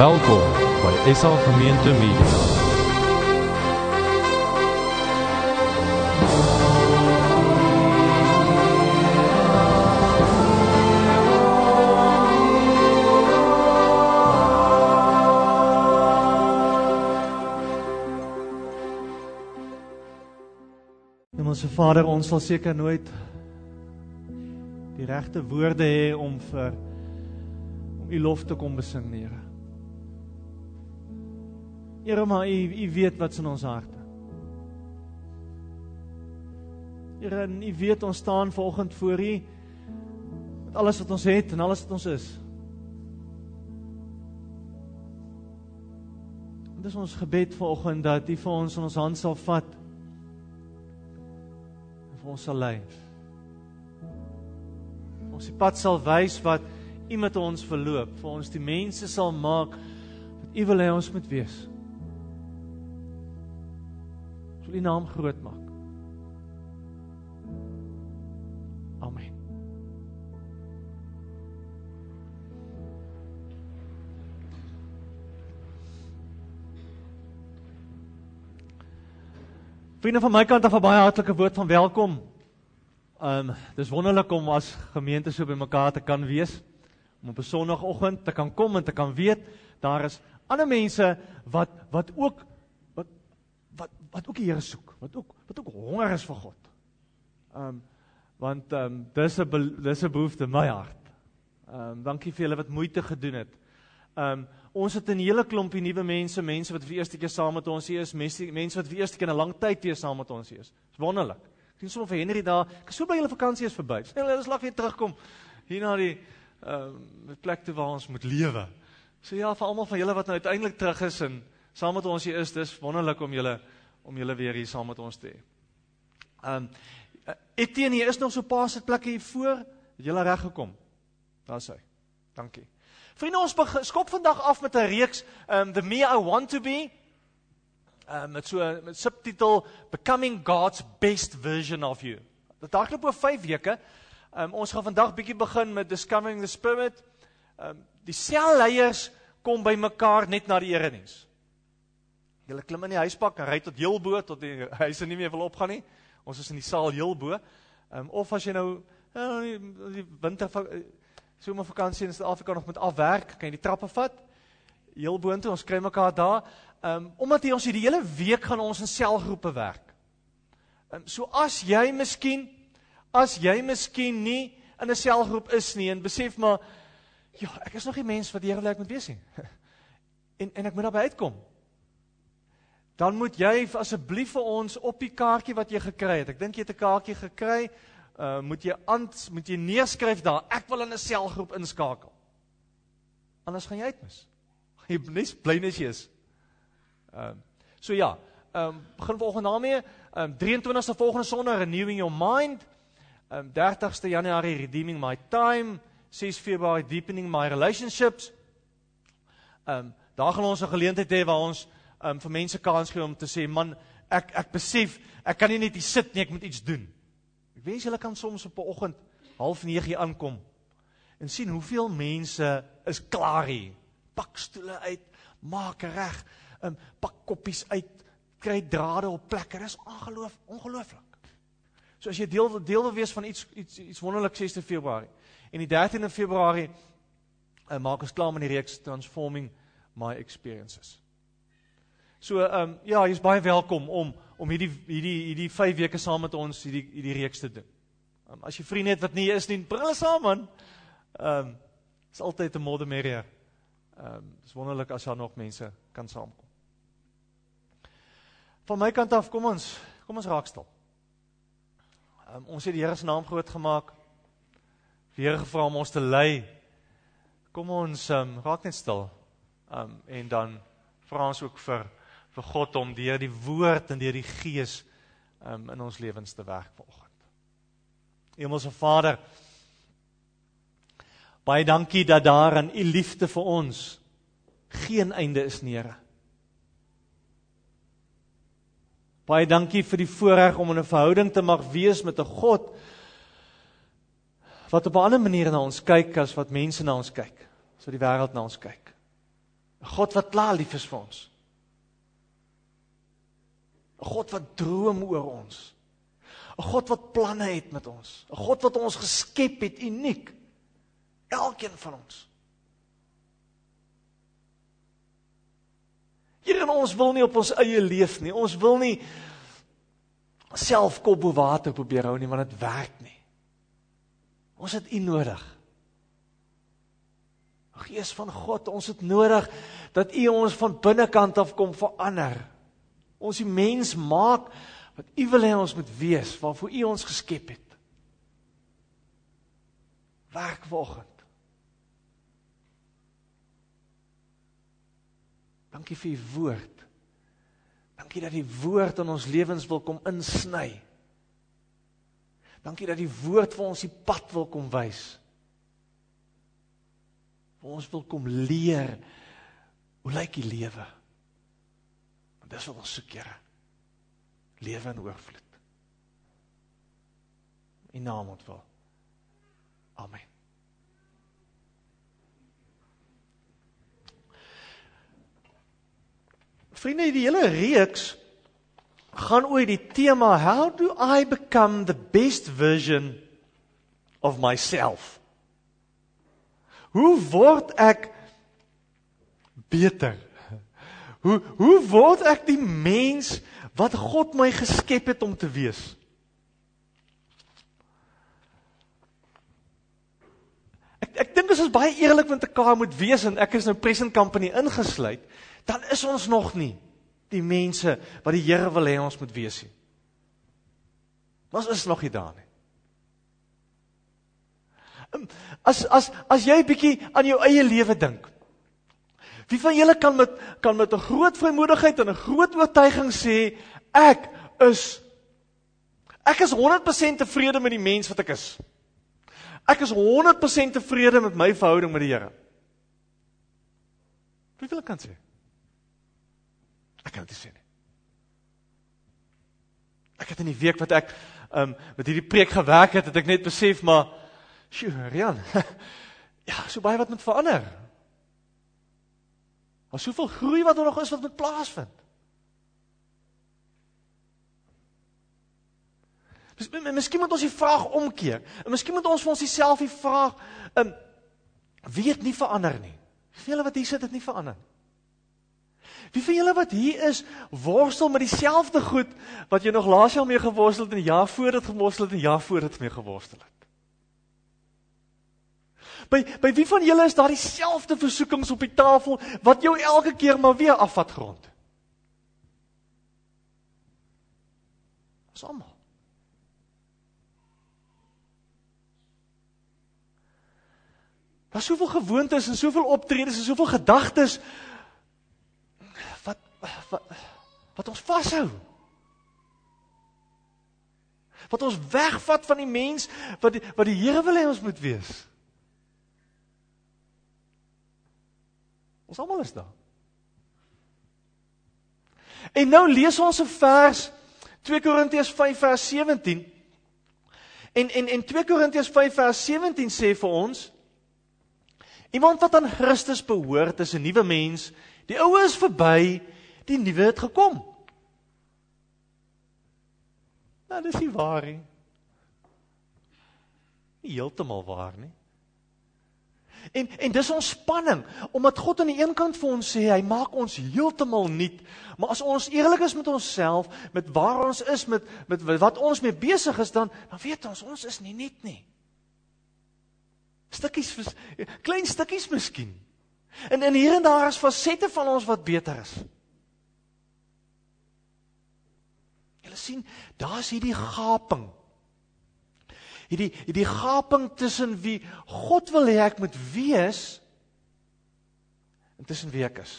Welkom by SA Gemeente Media. Hemelse Vader, ons sal seker nooit die regte woorde hê om vir om u lof te kom besing, Here. Here, maar u u weet wat's in ons harte. Here, u weet ons staan vanoggend voor u met alles wat ons het en alles wat ons is. Dit is ons gebed vanoggend dat u vir ons in ons hand sal vat en vir ons sal lei. Ons die pad sal wys wat met ons verloop, vir ons die mense sal maak wat U wil hê ons moet wees. Wil U naam groot maak. Amen. Vriende van my kant af 'n baie hartlike woord van welkom. Um dis wonderlik om as gemeente so by mekaar te kan wees om op 'n sonoggend te kan kom en te kan weet daar is ander mense wat wat ook wat wat ook die Here soek, wat ook wat ook honger is vir God. Um want um dis 'n dis 'n behoefte in my hart. Um dankie vir julle wat moeite gedoen het. Um ons het 'n hele klompie nuwe mense, mense wat vir eerste keer saam met ons hier is, mense mense wat vir eerste keer in 'n lang tyd weer saam met ons hier is. Dis wonderlik. Ek sien sommer vir Henry daar. Ek sou by julle vakansie is verby. Stel hulle slag weer terugkom hier na die ehm uh, plek toe waar ons moet lewe. So ja, vir almal van julle wat nou uiteindelik terug is en saam met ons hier is, dis wonderlik om julle om julle weer hier saam met ons te hê. Um, Etienne, hier is nog so 'n paar sit plekke hier voor. Het julle reg gekom? Daar's hy. Dankie. Vriende, ons skop vandag af met 'n reeks um The Me I Want to Be. Um met so met subtitel Becoming God's Best Version of You. Dit hardloop oor 5 weke. Um ons gaan vandag bietjie begin met Discovering the Spirit. Um die selleiers kom by mekaar net na die erediens. Julle klim in die huispak en ry tot heel bo tot die huise nie meer wil opgaan nie. Ons is in die saal heel bo. Um of as jy nou uh, die winter somervakansie in Suid-Afrika nog moet afwerk, kan jy die trappe vat. Heel boontoe, ons kry mekaar daar. Ehm um, omdat jy ons hierdie hele week gaan ons in selgroepe werk. Ehm um, so as jy miskien as jy miskien nie in 'n selgroep is nie en besef maar ja, ek is nog nie mens wat die Here wil ek moet wees nie. en en ek moet daarby uitkom. Dan moet jy asseblief vir ons op die kaartjie wat jy gekry het. Ek dink jy het 'n kaartjie gekry uh, moet jy ans moet jy neerskryf daar ek wil in 'n selgroep inskakel. Anders gaan jy uitmis. Jy nes bly nes jy is. Ehm uh, so ja, ehm um, begin volgende daarmee. Ehm um, 23ste volgende Sondag renewing your mind. Ehm um, 30ste Januarie redeeming my time. 6 Februarie deepening my relationships. Ehm um, daar gaan ons 'n geleentheid hê waar ons um, vir mense kans gee om te sê man ek ek besef ek kan nie net hier sit nie ek moet iets doen. Ek wens julle kan soms op 'n oggend half 9 hier aankom en sien hoeveel mense is klaar hier. Pak stoele uit, maak reg, um, pak koppies uit, kry drade op plekke. Dis ongeloof, ongelooflik. So as jy deel deel wil wees van iets iets iets wonderlik 6de Februarie en die 13de Februarie uh, maak ons klaar met die reeks Transforming My Experiences. So ehm um, ja, jy's baie welkom om om hierdie hierdie hierdie 5 weke saam met ons hierdie hierdie reeks te doen. Um, as jy vriende het wat nie is nie, bring hulle saam man. Ehm um, is altyd 'n modder merrier. Ehm um, dis wonderlik as daar nog mense kan saamkom. Van my kant af, kom ons, kom ons raak stil. Um, ons het die Here se naam groot gemaak. Die Here gevra om ons te lei. Kom ons um, raak net stil. Um, en dan vra ons ook vir vir God om deur die woord en deur die gees um, in ons lewens te werk vanoggend. Hemelse Vader, baie dankie dat daar in u liefde vir ons geen einde is nie, Here. Baie dankie vir die voorreg om 'n verhouding te mag wees met 'n God wat op 'n ander manier na ons kyk as wat mense na ons kyk, as wat die wêreld na ons kyk. 'n God wat klaar lief is vir ons. 'n God wat droom oor ons. 'n God wat planne het met ons. 'n God wat ons geskep het uniek. Elkeen van ons. Here, ons wil nie op ons eie leef nie. Ons wil nie self kop bo water probeer hou nie, want dit werk nie. Ons het U nodig. Gees van God, ons het nodig dat U ons van binnekant af kom verander. Ons die mens maak wat U wil hê ons moet wees, waarvoor U ons geskep het. Werk vanoggend. Dankie vir U woord. Dankie dat die woord in ons lewens wil kom insny. Dankie dat die woord vir ons die pad wil kom wys. Ons wil kom leer hoe lyk die lewe? Dis wat ons soek, Here lewe in oorvloed. In naam ontwil. Amen. Vriende, die hele reeks gaan oor die tema how do I become the best version of myself? Hoe word ek beter? Hoe hoe word ek die mens wat God my geskep het om te wees. Ek ek dink as ons baie eerlik met mekaar moet wees en ek is nou present company ingesluit, dan is ons nog nie die mense wat die Here wil hê ons moet wees nie. Ons is nog nie daar nie. Ehm, as as as jy bietjie aan jou eie lewe dink. Wie van julle kan met kan met 'n groot vrymoedigheid en 'n groot oortuiging sê ek is ek is 100% tevrede met die mens wat ek is. Ek is 100% tevrede met my verhouding met die Here. Wie wil kan sê? Ek kan dit sê nie. Ek het in die week wat ek um met hierdie preek gewerk het, het ek net besef maar sjoe, Rian. Ja, so baie wat moet verander. Maar soveel groei wat er nog is wat moet plaasvind. Miskien moet ons die vraag omkeer. En miskien moet ons vir ons self die vraag, ehm um, wie het nie verander nie? Wie julle wat hier sit het nie verander nie? Wie van julle wat hier is, worstel met dieselfde goed wat jy nog laas jaar mee geworstel het en die jaar voor dit geworstel het en die jaar voor dit mee geworstel het? By by wie van julle is daar dieselfde versoekings op die tafel wat jou elke keer maar weer afvat grond? Ons almal. Daar's soveel gewoontes en soveel optredes en soveel gedagtes wat wat wat ons vashou. Wat ons wegvat van die mens wat die, wat die Here wil hê ons moet wees. Ons almal is daar. En nou lees ons 'n vers 2 Korintiërs 5 vers 17. En en en 2 Korintiërs 5 vers 17 sê vir ons iemand wat aan Christus behoort is 'n nuwe mens. Die ou is verby, die nuwe het gekom. Nou dis nie waar nie. Nie heeltemal waar nie. En en dis ons spanning omdat God aan die een kant vir ons sê hy maak ons heeltemal nuut, maar as ons eerlik is met onsself, met waar ons is met met wat ons mee besig is dan dan weet ons ons is nie nuut nie. Stukkies klein stukkies miskien. En in hier en daar is fasette van ons wat beter is. Jy sien, daar's hierdie gaping hierdie hierdie gaping tussen wie God wil hê ek moet wees en tussen wie ek is.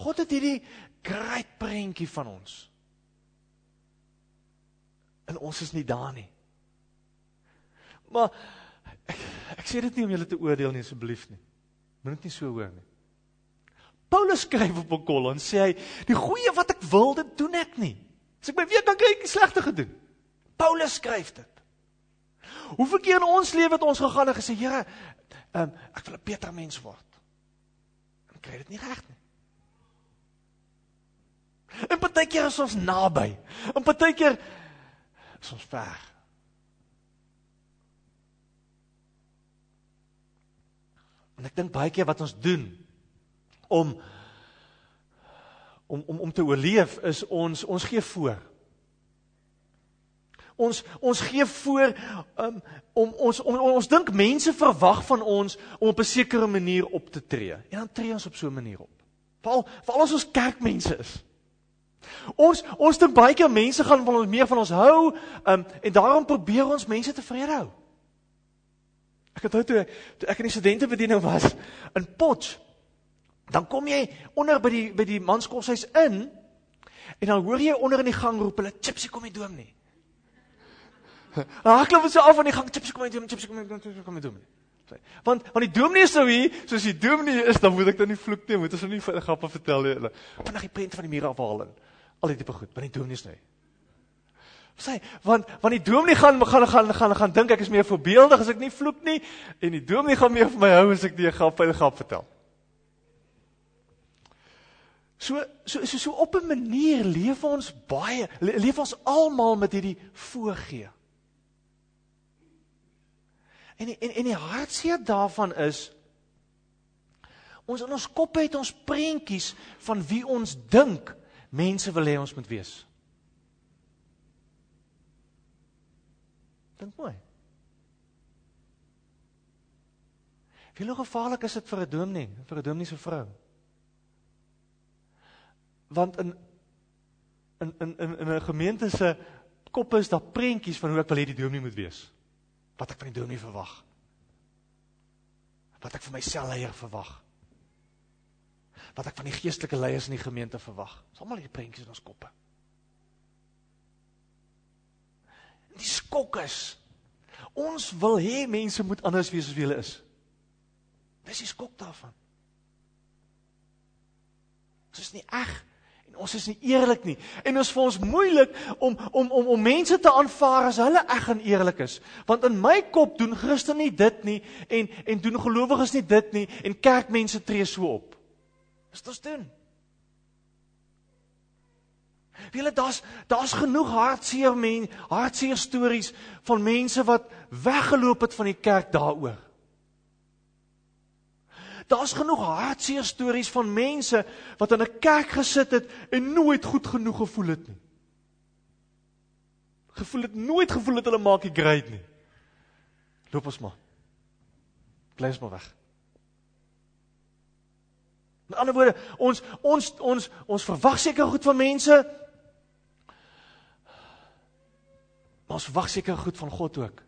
God het hierdie groot prentjie van ons. En ons is nie daar nie. Maar ek, ek sê dit nie om julle te oordeel nie asseblief nie. Moet dit nie so hoor nie. Paulus skryf op 'n kol en sê hy die goeie wat ek wil, dit doen ek nie. As ek my weer kan kry, ek het slegte gedoen. Paulus skryf dit. Hoeveel keer in ons lewe het ons gegaan en gesê, Here, um, ek wil 'n beter mens word. En kry dit nie reg nie. En partykeer is ons naby. En partykeer is ons ver. En ek dink baie keer wat ons doen om om om om te oorleef is ons ons gee voor. Ons ons gee voor um, om ons om, om ons dink mense verwag van ons om op 'n sekere manier op te tree. En dan tree ons op so 'n manier op. Veral veral as ons kerkmense is. Ons ons dink baie keer mense gaan van ons meer van ons hou, um, en daarom probeer ons mense tevrede hou. Ek onthou toe toe ek in die studentebediening was in Potch. Dan kom jy onder by die by die manskoshuis in en dan hoor jy onder in die gang roep hulle chipsie kom nie doom nie. Ag, klop so af aan die gang chipsie kom nie doom, chipsie kom nie doom, chipsie kom nie doom nie. Want want die dominee sou hier, soos die dominee is, dan moet ek dan nie vloek nie, moet ons nou nie grappe vertel nie. Vandag die prent van die muur afhaal en al die tipe goed, maar die dominee is nou. Sê, want want die dominee gaan gaan gaan gaan gaan dink ek is meer voorbeeldig as ek nie vloek nie en die dominee gaan meer vir my hou as ek die grap en grap vertel. So so so so op 'n manier leef ons baie leef ons almal met hierdie voorgee. En en en die hartseer daarvan is ons in ons koppe het ons prentjies van wie ons dink mense wil hê ons moet wees. Dink mooi. Wie hoe gevaarlik is dit vir 'n dominee, vir 'n dominee se vrou? Want in in in in in 'n gemeente se koppe is daar prentjies van hoe ek wil hê die dominee moet wees. Wat ek van die dominee verwag. Wat ek vir my selleier verwag. Wat ek van die geestelike leiers in die gemeente verwag. Dis almal hierdie prentjies in ons koppe. die skok is. Ons wil hê mense moet anders wees as wie hulle is. Dis die skok daarvan. Dit is nie reg en ons is nie eerlik nie. En ons vir ons moeilik om om om om mense te aanvaar as hulle reg en eerlik is. Want in my kop doen Christen nie dit nie en en doen gelowiges nie dit nie en kerkmense tree so op. Dis wat ons doen. Wiele daar's daar's genoeg hartseer men, hartseer stories van mense wat weggeloop het van die kerk daaroor. Daar's genoeg hartseer stories van mense wat in 'n kerk gesit het en nooit goed genoeg gevoel het nie. Gevoel het nooit gevoel het hulle maak die grade nie. Loop ons maar. Bly ons maar weg. In ander woorde, ons ons ons ons verwag seker goed van mense, Maar ons verwag seker goed van God ook.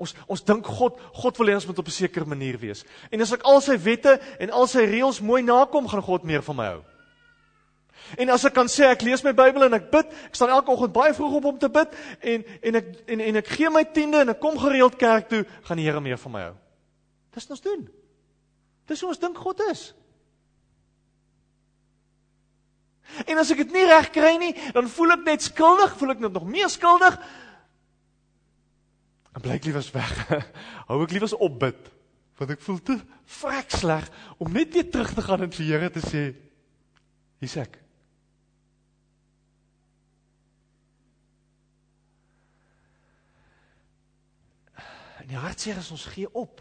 Ons ons dink God God wil hê ons moet op 'n sekere manier wees. En as ek al sy wette en al sy reëls mooi nakom, gaan God meer van my hou. En as ek kan sê ek lees my Bybel en ek bid, ek staan elke oggend baie vroeg op om te bid en en ek en en ek gee my tiende en ek kom gereeld kerk toe, gaan die Here meer van my hou. Dis wat ons doen. Dis hoe ons dink God is. En as ek dit nie reg kry nie, dan voel ek net skuldig, voel ek net nog meer skuldig. En blyk liewes weg. Hou ek liewes opbid want ek voel te vrek sleg om net weer terug te gaan en vir Here te sê hier's ek. En die hartseer is ons gee op.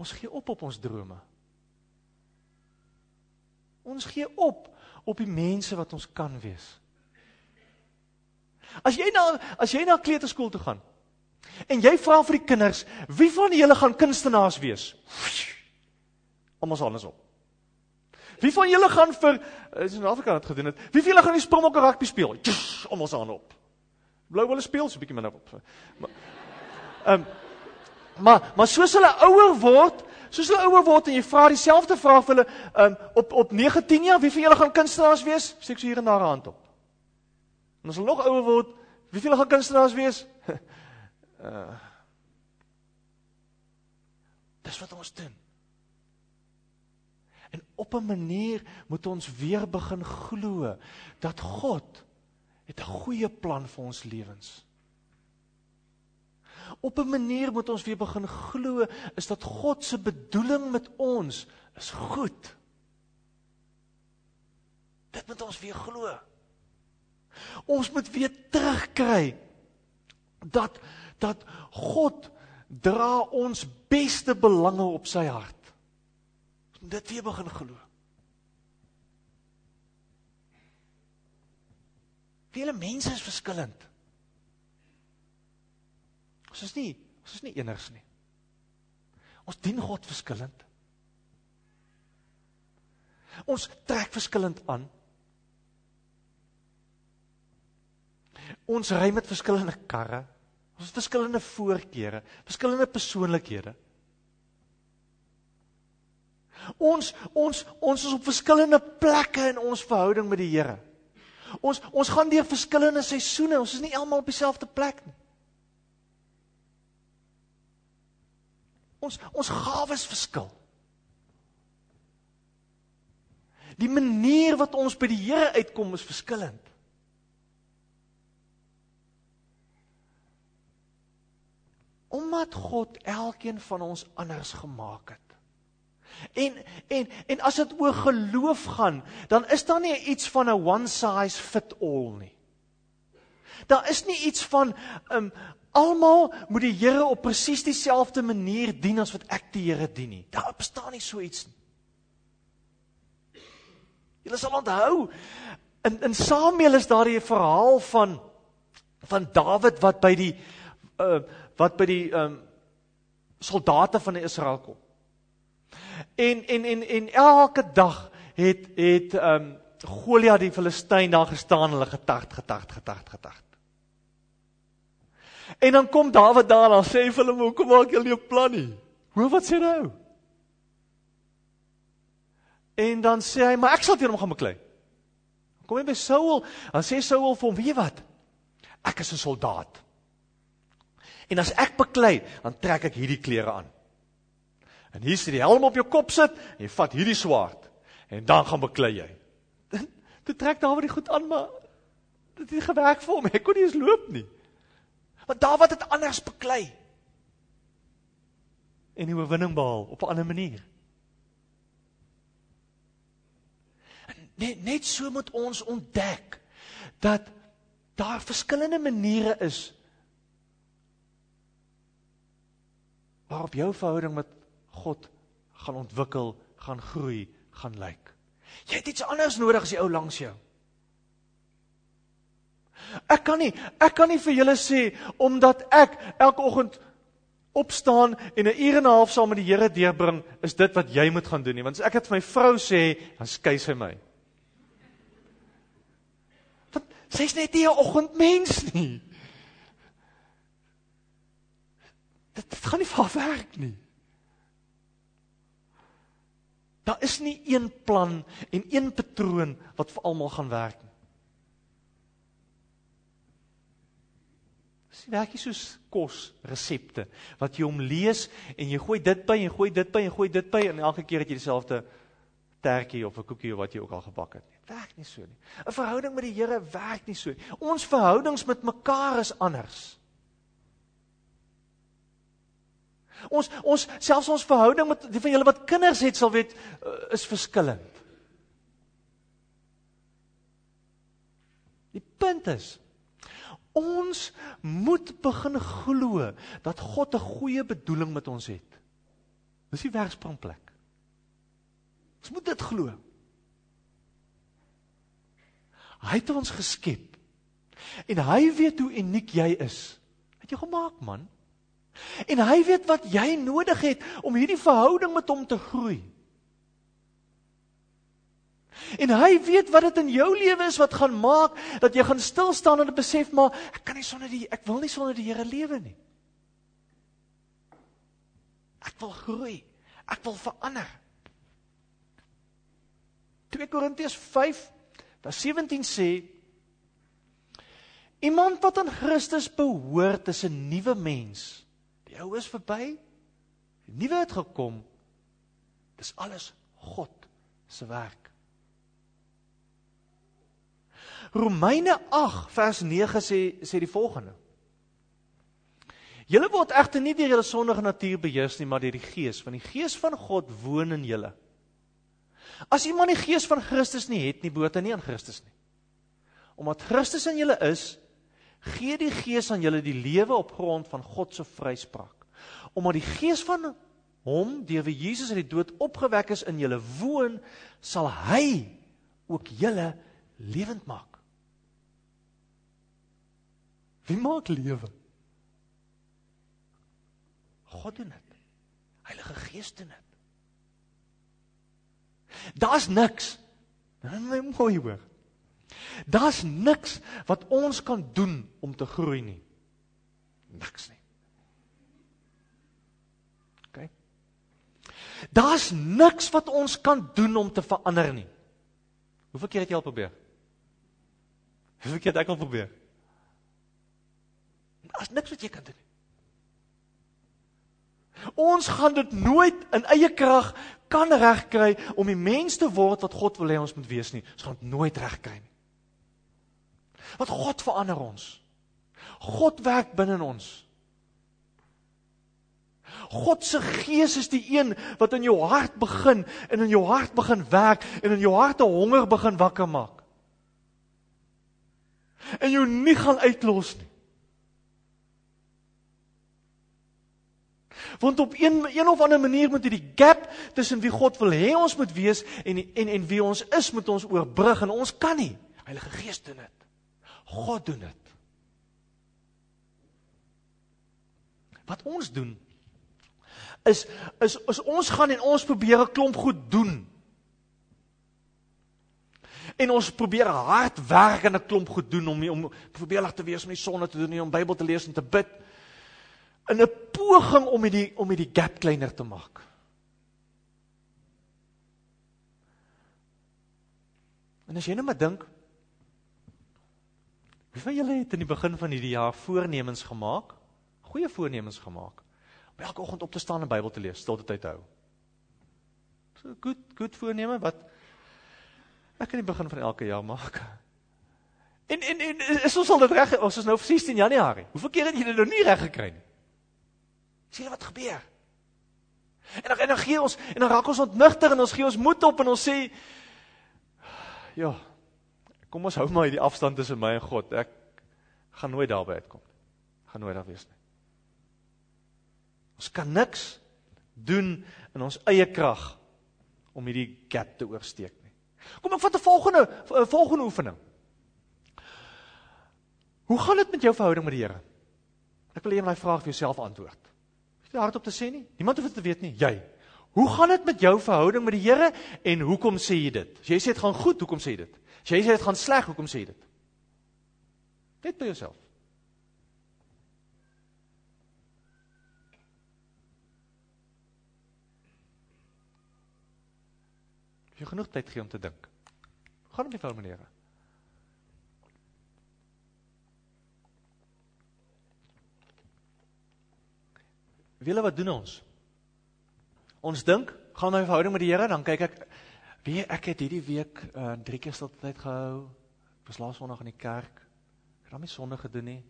Ons gee op op ons drome. Ons gee op op die mense wat ons kan wees. As jy na as jy na kleuterskool toe gaan en jy vra vir die kinders, wie van julle gaan kunstenaars wees? Almal se hande op. Wie van julle gaan vir is in Afrika het gedoen het. Wie van julle gaan die Springbokke rugby speel? Almal se hande op. Blou hulle speel so 'n bietjie minder op. Maar ehm um, maar maar soos hulle ouer word, soos hulle ouer word en jy vra dieselfde vraag vir hulle um, op op 9, 10 jaar, wie van julle gaan kunstenaars wees? Steek so hier en daar 'n hand op. En as hulle nog ouer word, wie veel gaan kunstenaars wees? uh Dis wat ons doen. En op 'n manier moet ons weer begin glo dat God het 'n goeie plan vir ons lewens. Op 'n manier moet ons weer begin glo is dat God se bedoeling met ons is goed. Dit moet ons weer glo. Ons moet weer terugkry dat dat God dra ons beste belange op sy hart. Ons moet dit weer begin glo. Vele mense is verskillend. Ons is nie ons is nie eners nie. Ons dien God verskillend. Ons trek verskillend aan. Ons ry met verskillende karre. Ons het verskillende voorkeure, verskillende persoonlikhede. Ons ons ons is op verskillende plekke in ons verhouding met die Here. Ons ons gaan deur verskillende seisoene. Ons is nie almal op dieselfde plek nie. Ons ons gawes verskil. Die manier wat ons by die Here uitkom is verskillend. Omdat God elkeen van ons anders gemaak het. En en en as dit oor geloof gaan, dan is daar nie iets van 'n one size fit all nie. Daar is nie iets van um almal moet die Here op presies dieselfde manier dien as wat ek die Here dien nie. Daar bestaan nie so iets nie. Julle sal onthou in in Samuel is daar 'n verhaal van van Dawid wat by die uh wat by die um soldate van Israel kom. En en en en elke dag het het um Goliat die Filistyn daar gestaan, hulle getart, getart, getart, getart. En dan kom Dawid daar en dan sê hy vir hom, "Hoekom maak jy nie 'n plan nie?" Hoe wat sê nou? En dan sê hy, "Maar ek sal teen hom gaan beklei." Kom hy by Saul, dan sê Saul vir hom, "Weet jy wat? Ek is 'n soldaat. En as ek beklei, dan trek ek hierdie klere aan. En hier sit die helm op jou kop sit en jy vat hierdie swaard en dan gaan beklei jy." Toe trek Dawid die goed aan, maar dit het gewerk vir hom. Hy kon nie eens loop nie. Want Dawid het anders beklei. En die oorwinning behaal op 'n ander manier. Net net so moet ons ontdek dat daar verskillende maniere is waarop jou verhouding met God gaan ontwikkel, gaan groei, gaan lyk. Jy het iets anders nodig as die ou langs jou. Ek kan nie ek kan nie vir julle sê omdat ek elke oggend opstaan en 'n uur en 'n half saam met die Here deurbring, is dit wat jy moet gaan doen nie. Want as ek dit vir my vrou sê, dan skei sy my. Want sy's net nie 'n oggendmens nie. Dit, dit gaan nie vir haar werk nie. Daar is nie een plan en een patroon wat vir almal gaan werk nie. Dis werk nie soos kos resepte wat jy hom lees en jy gooi dit by en gooi dit by en gooi dit by en elke keer het jy dieselfde tertjie of 'n koekie of wat jy ook al gebak het nie. Werk nie so nie. 'n Verhouding met die Here werk nie so nie. Ons verhoudings met mekaar is anders. Ons ons selfs ons verhouding met die van julle wat kinders het sal weet uh, is verskillend. Die punt is Ons moet begin glo dat God 'n goeie bedoeling met ons het. Dis die werksprongplek. Ons moet dit glo. Hy het ons geskep. En hy weet hoe uniek jy is. Het jy gemaak, man? En hy weet wat jy nodig het om hierdie verhouding met hom te groei. En hy weet wat dit in jou lewe is wat gaan maak dat jy gaan stil staan en besef maar ek kan nie sonder die ek wil nie sonder die Here lewe nie. Ek wil groei. Ek wil verander. 2 Korintiërs 5 vers 17 sê iemand wat aan Christus behoort is 'n nuwe mens. Die ou is verby. Die nuwe het gekom. Dis alles God se werk. Romeine 8 vers 9 sê sê die volgende. Julle word egter nie deur julle sondige natuur beheers nie, maar deur die Gees, want die Gees van God woon in julle. As iemand die Gees van Christus nie het nie, behoort hy nie aan Christus nie. Omdat Christus in julle is, gee die Gees aan julle die lewe op grond van God se vryspraak. Omdat die Gees van hom deur wie Jesus uit die dood opgewek is in julle woon, sal hy ook julle lewend maak. Wie maak lewe? God doen dit. Heilige Gees doen dit. Daar's niks. Nou mooi hoor. Daar's niks wat ons kan doen om te groei nie. Niks nie. OK. Daar's niks wat ons kan doen om te verander nie. Hoeveel keer het jy al probeer? Hoeveel keer het ek al probeer? Daar's niks wat jy kan doen nie. Ons gaan dit nooit in eie krag kan regkry om die mens te word wat God wil hê ons moet wees nie. Ons gaan dit nooit regkry nie. Want God verander ons. God werk binne ons. God se gees is die een wat in jou hart begin en in jou hart begin werk en in jou hart 'n honger begin wakker maak. En jou nie gaan uitlos nie. Want op een een of ander manier moet hierdie gap tussen wie God wil hê ons moet wees en en en wie ons is moet ons oorbrug en ons kan nie. Heilige Gees doen dit. God doen dit. Wat ons doen is is is ons gaan en ons probeer 'n klomp goed doen. En ons probeer hard werk en 'n klomp goed doen om om probeer lag te wees om die sonde te doen, om Bybel te lees en te bid in 'n poging om die om die gap kleiner te maak. En as jy net maar dink Wie van julle het in die begin van hierdie jaar voornemens gemaak? Goeie voornemens gemaak. Om elke oggend op te staan en Bybel te lees, stilte tyd te hou. So goed, goed voorneme wat ek in die begin van elke jaar maak. En en en is ons al dit reg? Ons is nou 16 Januarie. Hoeveel keer het jy dit nou nie reg gekry nie? Sien wat gebeur? En dan en dan gee ons en dan raak ons ontnigter en ons gee ons moed op en ons sê ja, kom ons hou maar hierdie afstand tussen my en God. Ek gaan nooit daarby uitkom. Gaan nooit daar wees nie. Ons kan niks doen in ons eie krag om hierdie gap te oorsteek nie. Kom ek vat 'n volgende 'n volgende oefening. Hoe gaan dit met jou verhouding met die Here? Ek wil eendag vraag vir jouself antwoord jy hardop te sê nie? Niemand hoef dit te weet nie, jy. Hoe gaan dit met jou verhouding met die Here en hoekom sê jy dit? As jy sê dit gaan goed, hoekom sê jy dit? As jy sê dit gaan sleg, hoekom sê jy dit? Net by jouself. Jy genoeg tyd gee om te dink. Gaan op die Here. Wiele wat doen ons? Ons dink, gaan my verhouding met die Here, dan kyk ek wie ek het hierdie week uh drie keer stilte tyd gehou. Was laas Sondag in die kerk. Ek het hom nie sonde gedoen nie.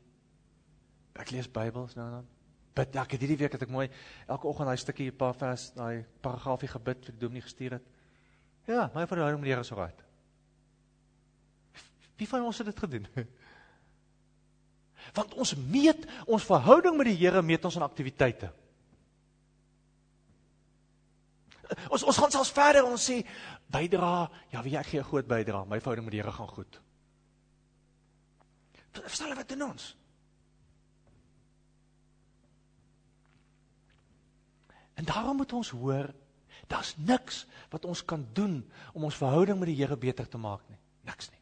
Ek lees Bybels nou en dan. Bid ek het hierdie week het ek mooi elke oggend daai stukkie 'n paar vers, daai paragraafie gebid vir die dominee gestuur het. Ja, my verhouding met die Here is reg. Wie van ons het dit gedoen? Want ons meet ons verhouding met die Here meet ons aan aktiwiteite. Ons ons gaan selfs verder ons sê bydra, ja, wie ek gee 'n groot bydra, my verhouding met die Here gaan goed. Verstaan wat doen ons? En daarom moet ons hoor, daar's niks wat ons kan doen om ons verhouding met die Here beter te maak nie. Niks nie.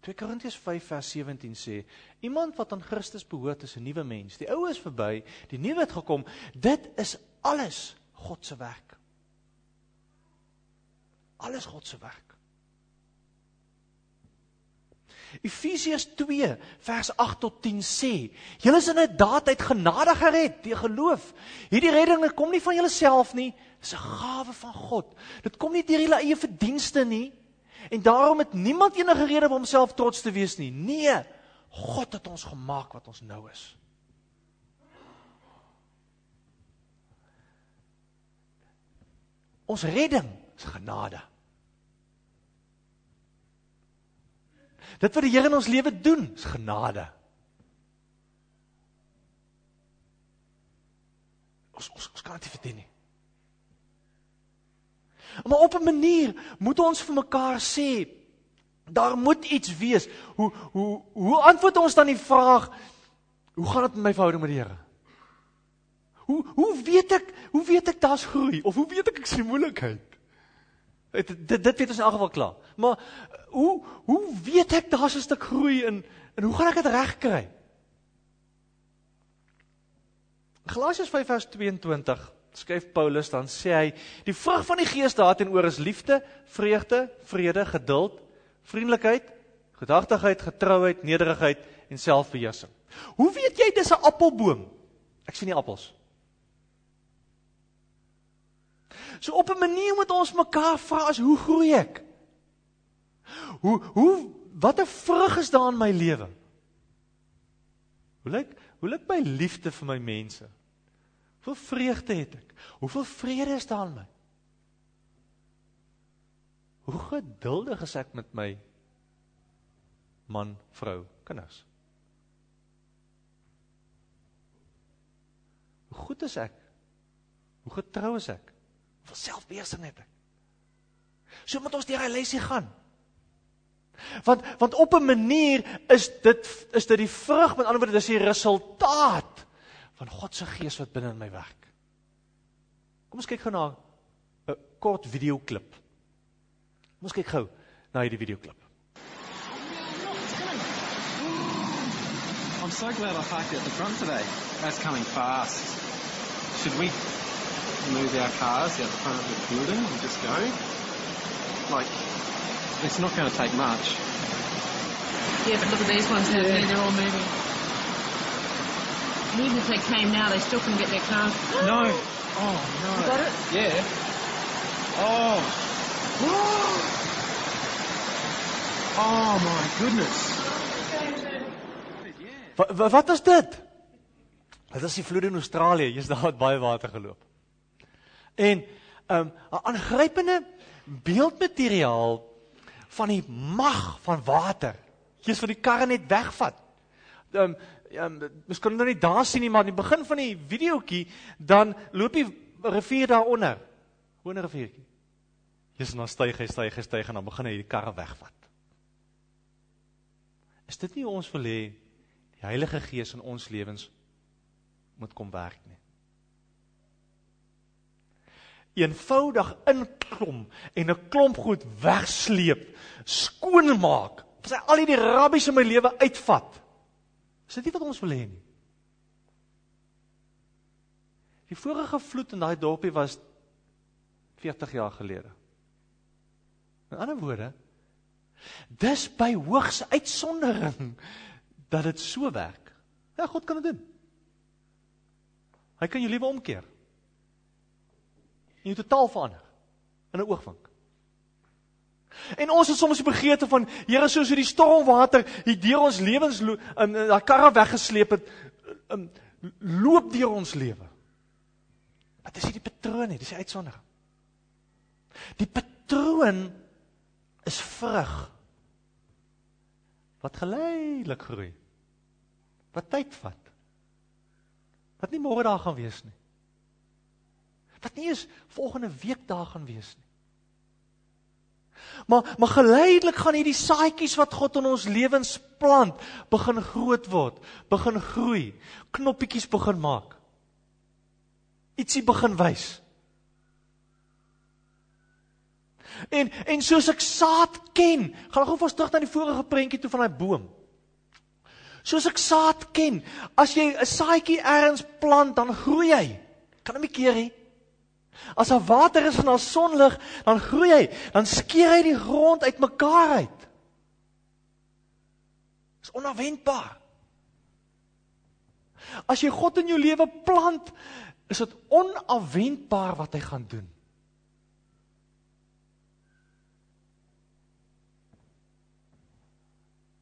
2 Korintiërs 5 vers 17 sê: Iemand wat aan Christus behoort is 'n nuwe mens. Die ou is verby, die nuwe het gekom. Dit is alles God se werk. Alles God se werk. Efesiërs 2 vers 8 tot 10 sê: Julle is inderdaad uit genade gered deur geloof. Hierdie redding kom nie van julleself nie, dis 'n gawe van God. Dit kom nie deur julle eie verdienste nie. En daarom het niemand enige rede om homself trots te wees nie. Nee, God het ons gemaak wat ons nou is. Ons redding is genade. Dit wat die Here in ons lewe doen, is genade. Ons ons, ons kan dit nie verdien nie. Maar op 'n manier moet ons vir mekaar sê daar moet iets wees. Hoe hoe hoe antwoord ons dan die vraag hoe gaan dit met my verhouding met die Here? Hoe hoe weet ek hoe weet ek daar's groei of hoe weet ek ek sien moeilikheid? Dit dit dit weet ons in elk geval klaar. Maar hoe hoe weet ek daar's 'n stuk groei in en hoe gaan ek dit regkry? Galasiërs 5 vers 22 skryf Paulus dan sê hy die vrug van die gees daarteenoor is liefde, vreugde, vrede, geduld, vriendelikheid, gedagtigheid, getrouheid, nederigheid en selfbeheersing. Hoe weet jy dis 'n appelboom? Ek sien nie appels. So op 'n manier moet ons mekaar vra as hoe groei ek? Hoe hoe watter vrug is daar in my lewe? Hoe lyk hoe lyk my liefde vir my mense? Hoeveel vreugde het ek? Hoeveel vrede is daar in my? Hoe geduldig is ek met my man, vrou, kinders? Hoe goed is ek? Hoe getrou is ek? Hoeveel selfbeheersing het ek? So moet ons deur hy lesie gaan. Want want op 'n manier is dit is dit die vrug, met ander woorde, dis die resultaat van God se gees wat binne in my werk. Kom ons kyk gou na 'n kort videoklip. Kom ons kyk gou na hierdie videoklip. I'm so glad I parked at the front today. That's coming fast. Should we move our cars out the front of the building and just go? Like, it's not going to take much. Yeah, but look at these ones out there, they're all moving. And even if they came now, they still couldn't get their cars. No. Oh, no. You got it? Yeah. Oh. Oh, my goodness. Wat wa, wat is dit? Dit is die vloed in Australië. Jy's daar het baie water geloop. En um 'n aangrypende beeldmateriaal van die mag van water. Jy's vir die karre net wegvat. Um um mens kan dit nou nie daar sien nie, maar aan die begin van die videoetjie dan loop die rivier daaronder. Gewone riviertjie. Jy's dan styg, hy styg, hy styg en dan begin hy die karre wegvat. Is dit nie ons wil hê die Heilige Gees in ons lewens moet kom werk nie? Eenvoudig inklom en 'n klomp goed wegsleep, skoonmaak. As hy al hierdie rabbies in my lewe uitvat. Is dit nie wat ons wil hê nie? Die vorige vloed in daai dorpie was 40 jaar gelede. In ander woorde, dis by hoogs uitsondering dat dit so werk. Ja, God kan dit doen. Hy kan jou lewe omkeer en jou totaal verander in 'n oogwink. En ons het soms begeerte van Here soos hoe die stormwater hier deur ons lewens in daai karre weggesleep het um, loop deur ons lewe. Wat is hierdie patroon nie? Dis die uitsondering. Die patroon is vrug wat geleidelik groei. Wat tyd vat. Wat nie môre daar gaan wees nie wat nie eens volgende week daar gaan wees nie. Maar maar geleidelik gaan hierdie saadjies wat God in ons lewens plant, begin groot word, begin groei, knoppietjies begin maak. Ietsie begin wys. En en soos ek saad ken, gaan gou vas terug na die vorige prentjie toe van daai boom. Soos ek saad ken, as jy 'n saadjie elders plant, dan groei hy. Kan hom nie keer nie. As daar water is en daar sonlig, dan groei hy, dan skeer hy die grond uitmekaar uit. Dis onverwendbaar. As jy God in jou lewe plant, is dit onverwendbaar wat hy gaan doen.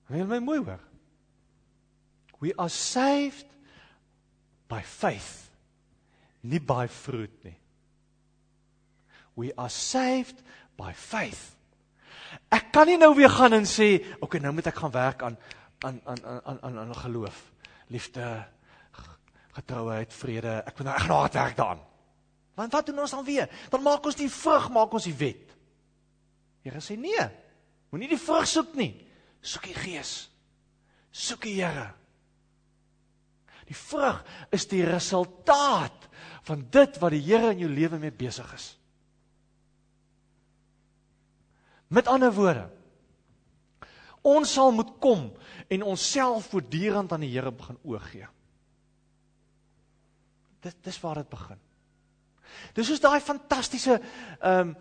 Wil my mooi hoor. We are saved by faith, nie by fruit nie. We are saved by faith. Ek kan nie nou weer gaan en sê, "Oké, okay, nou moet ek gaan werk aan aan aan aan aan aan geloof, liefde, getrouheid, vrede. Ek moet nou ek gaan hard werk daaraan." Want wat doen ons dan weer? Dan maak ons die vrug, maak ons die wet. Here sê nee. Moenie die vrug soek nie. Soek die Gees. Soek die Here. Die vrug is die resultaat van dit wat die Here in jou lewe mee besig is. Met ander woorde, ons sal moet kom en onsself voortdurend aan die Here begin oorgee. Dit dis waar dit begin. Dis soos daai fantastiese ehm um,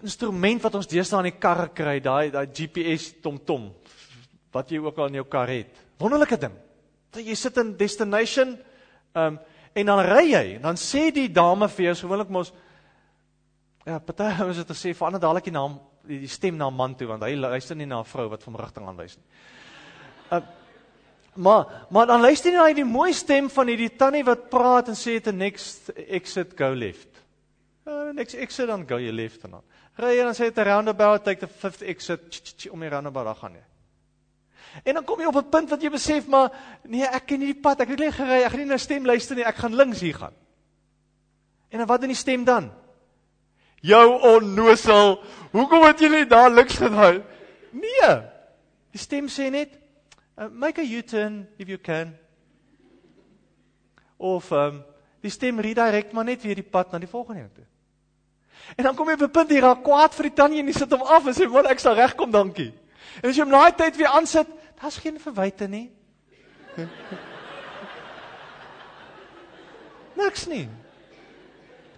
instrument wat ons deesdae in die karre kry, daai daai GPS tomtom wat jy ook al in jou kar het. Wonderlike ding. Dat jy sit in destination ehm um, en dan ry jy, dan sê die dame vir jou gewoonlik mos ja, party ouens het gesê verander dadelik die naam die, stem na 'n man toe want hy luister nie na 'n vrou wat van rigting aanwys nie. Uh, maar maar dan luister jy na die mooi stem van hierdie tannie wat praat en sê the next exit go left. Uh, next exit dan go you left dan. Ry jy dan sê it roundabout take the fifth exit ch, ch, ch, om die roundabout daar gaan jy. En dan kom jy op 'n punt wat jy besef maar nee, ek ken nie die pad. Ek het net gery. Ek gaan nie na stem luister nie. Ek gaan links hier gaan. En dan wat doen die stem dan? Jou onnosel. Hoekom het jy nie daar links gedraai? Nee. Die stem sê net uh, make a U-turn if you can. Of um, die stem redirect maar net weer die pad na die volgende toe. En dan kom jy op 'n punt hier raak kwaad vir die tannie en jy sit hom af en sê, "Wel, ek sal regkom, dankie." En as jy hom na tyd weer aansit, daar's geen verwyte nie. Niks nie.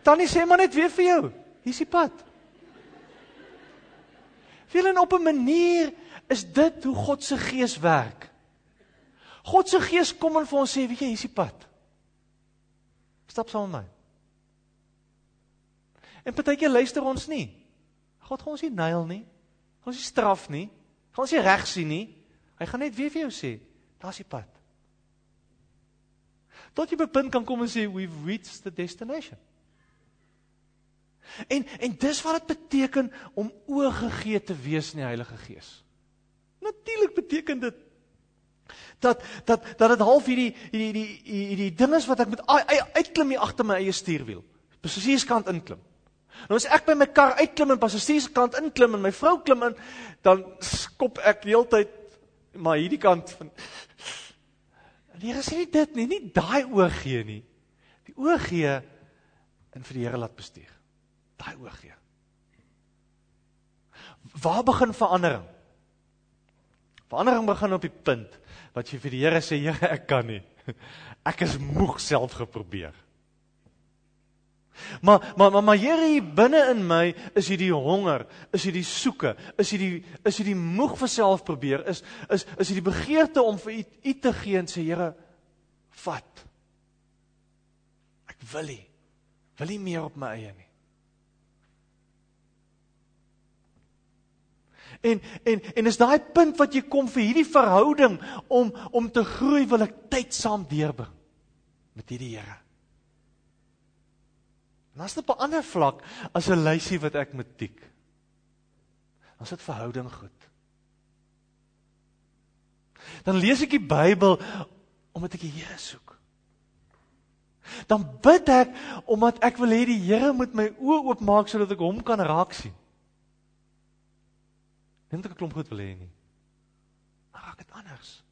Tannie sê maar net weer vir jou, hier's die pad. Veel en op 'n manier is dit hoe God se gees werk. God se gees kom en vir ons sê, weet jy, hier's die pad. Stap saam met my. En partykeer luister ons nie. God gaan ons nie nail nie. Gaan ons nie straf nie. Gaan ons nie reg sien nie. Hy gaan net weer vir jou sê, daar's die pad. Tot jy by punt kan kom en sê we've reached the destination. En en dis wat dit beteken om oorgegee te wees in die Heilige Gees. Natuurlik beteken dit dat dat dat dit half hierdie hierdie hierdie hierdie ding is wat ek met uitklim hier agter my eie stuurwiel. Passasierskant inklim. Nou as ek by my kar uitklim en passasierskant inklim en my vrou klim in, dan skop ek heeltyd maar hierdie kant van Die Here sê nie dit nie, nie daai oorgee nie. Die oorgee en vir die Here laat bestuur. Daai oorgee. Waar begin verandering? Verandering begin op die punt wat jy vir die Here sê, Here, ek kan nie. Ek is moeg self geprobeer. Maar maar maar, maar Here binne in my is hierdie honger, is hierdie soeke, is hierdie is hierdie moeg vir self probeer, is is is hierdie begeerte om vir u, u te gee en sê Here, vat. Ek wil nie. Wil nie meer op my eie nie. En en en is daai punt wat jy kom vir hierdie verhouding om om te groei wil ek tyd saam deurbring met hierdie Here. En as dit op 'n ander vlak as 'n lysie wat ek moet tik. Dan is dit verhouding goed. Dan lees ek die Bybel omdat ek die Here soek. Dan bid ek omdat ek wil hê die Here moet my oë oopmaak sodat ek hom kan raak sien. Net ek 'n klomp goed wil hê nie. Maar raak dit anders.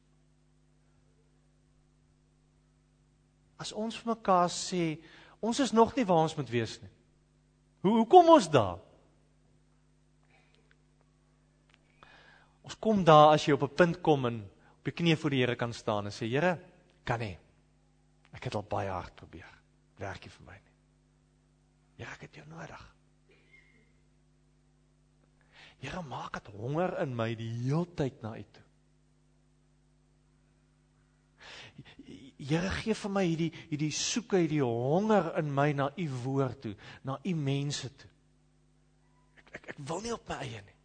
As ons vir mekaar sê, Ons is nog nie waar ons moet wees nie. Hoe hoe kom ons daar? Ons kom daar as jy op 'n punt kom en op jou knieë voor die Here kan staan en sê Here, kan nie. Ek het al baie hard probeer. Werk nie vir my nie. Ja, ek het jou nodig. Here, maak dit honger in my die heeltyd na U toe. Here gee vir my hierdie hierdie soeke, hierdie honger in my na u woord toe, na u mense toe. Ek ek, ek wil nie op my eie nie.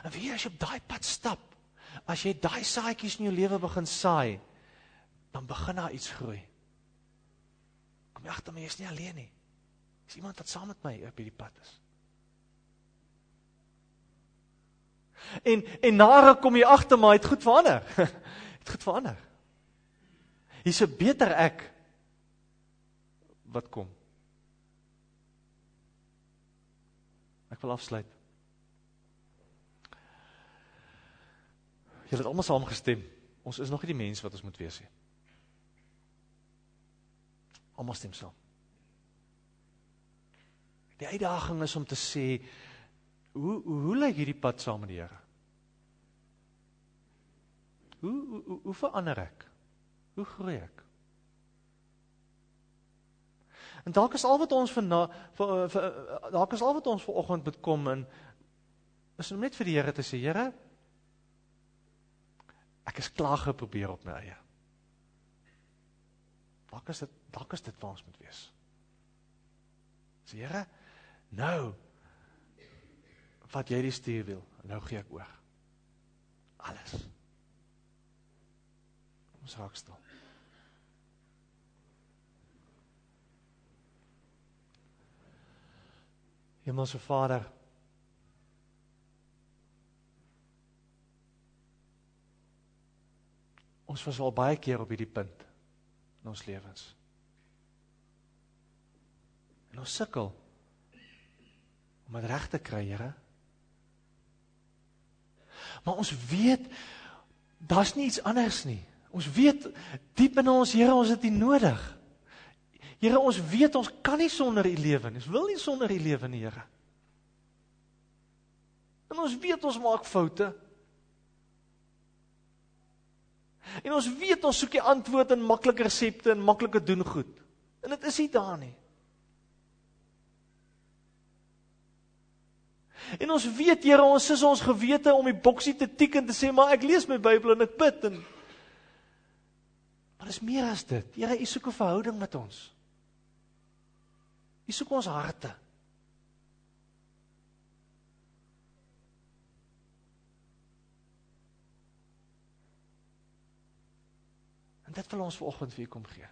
En wie as jy op daai pad stap, as jy daai saadjies in jou lewe begin saai, dan begin daar iets groei. Kom jy agter my, jy's nie alleen nie. Dis iemand wat saam met my op hierdie pad is. En en nare kom jy agter maar het goed verander. het goed verander. Hier's 'n beter ek wat kom. Ek wil afsluit. Julle het almal saamgestem. Ons is nog nie die mens wat ons moet wees nie. Almal stem saam. Die uitdaging is om te sê hoe hoe, lyk hierdie pad saam met die Here? Hoe hoe hoe, verander ek? Hoe groei ek? En dalk is al wat ons vir vir dalk is al wat ons vanoggend moet kom en is om net vir die Here te sê, Here, ek is klaar geprobeer op my eie. Dalk is dit dalk is dit waar ons moet wees. Sê Here, nou wat jy die stuur wil, nou gee ek oor. Alles. Ons raak stil. Hemelse Vader. Ons was al baie keer op hierdie punt in ons lewens. En ons sukkel om dit reg te kry, Here. Maar ons weet daar's nie iets anders nie. Ons weet diep in ons Here, ons het U nodig. Here, ons weet ons kan nie sonder U lewe nie. Ons wil nie sonder U lewe nie, Here. En ons weet ons maak foute. En ons weet ons soek die antwoord in maklike resepte en maklike doen goed. En dit is nie daar nie. En ons weet Here, ons is ons gewete om die boksie te tik en te sê, maar ek lees my Bybel en ek bid en Maar dis meer as dit. Here, U soek 'n verhouding met ons. U soek ons harte. En dit wil ons vanoggend vir u kom gee.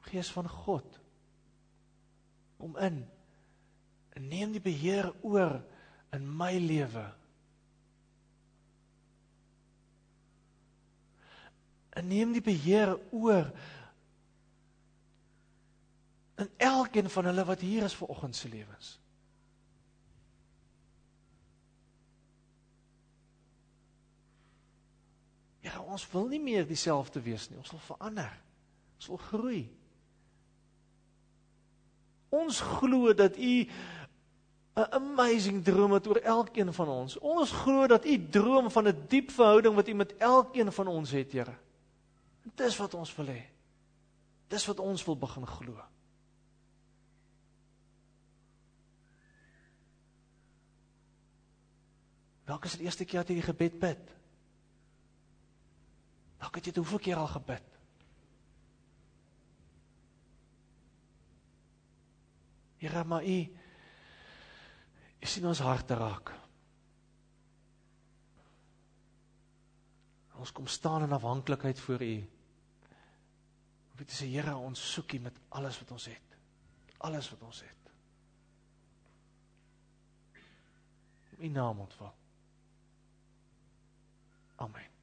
Gees van God kom in en neem die beheer oor in my lewe. En neem die beheer oor in elkeen van hulle wat hier is vir oggend se lewens. Ja, ons wil nie meer dieselfde wees nie. Ons wil verander. Ons wil groei. Ons glo dat U 'n amazing droom het oor elkeen van ons. Ons glo dat U droom van 'n diep verhouding wat U met elkeen van ons het, Here. Dis wat ons wil hê. Dis wat ons wil begin glo. Dalk is dit die eerste keer dat jy die gebed bid. Dalk het jy dit hoeveel keer al gebid? Here, maar U U sien ons harte raak. Ons kom staan in afhanklikheid voor U. Om te sê Here, ons soek U met alles wat ons het. Alles wat ons het. Om U naam ontvang. Amen.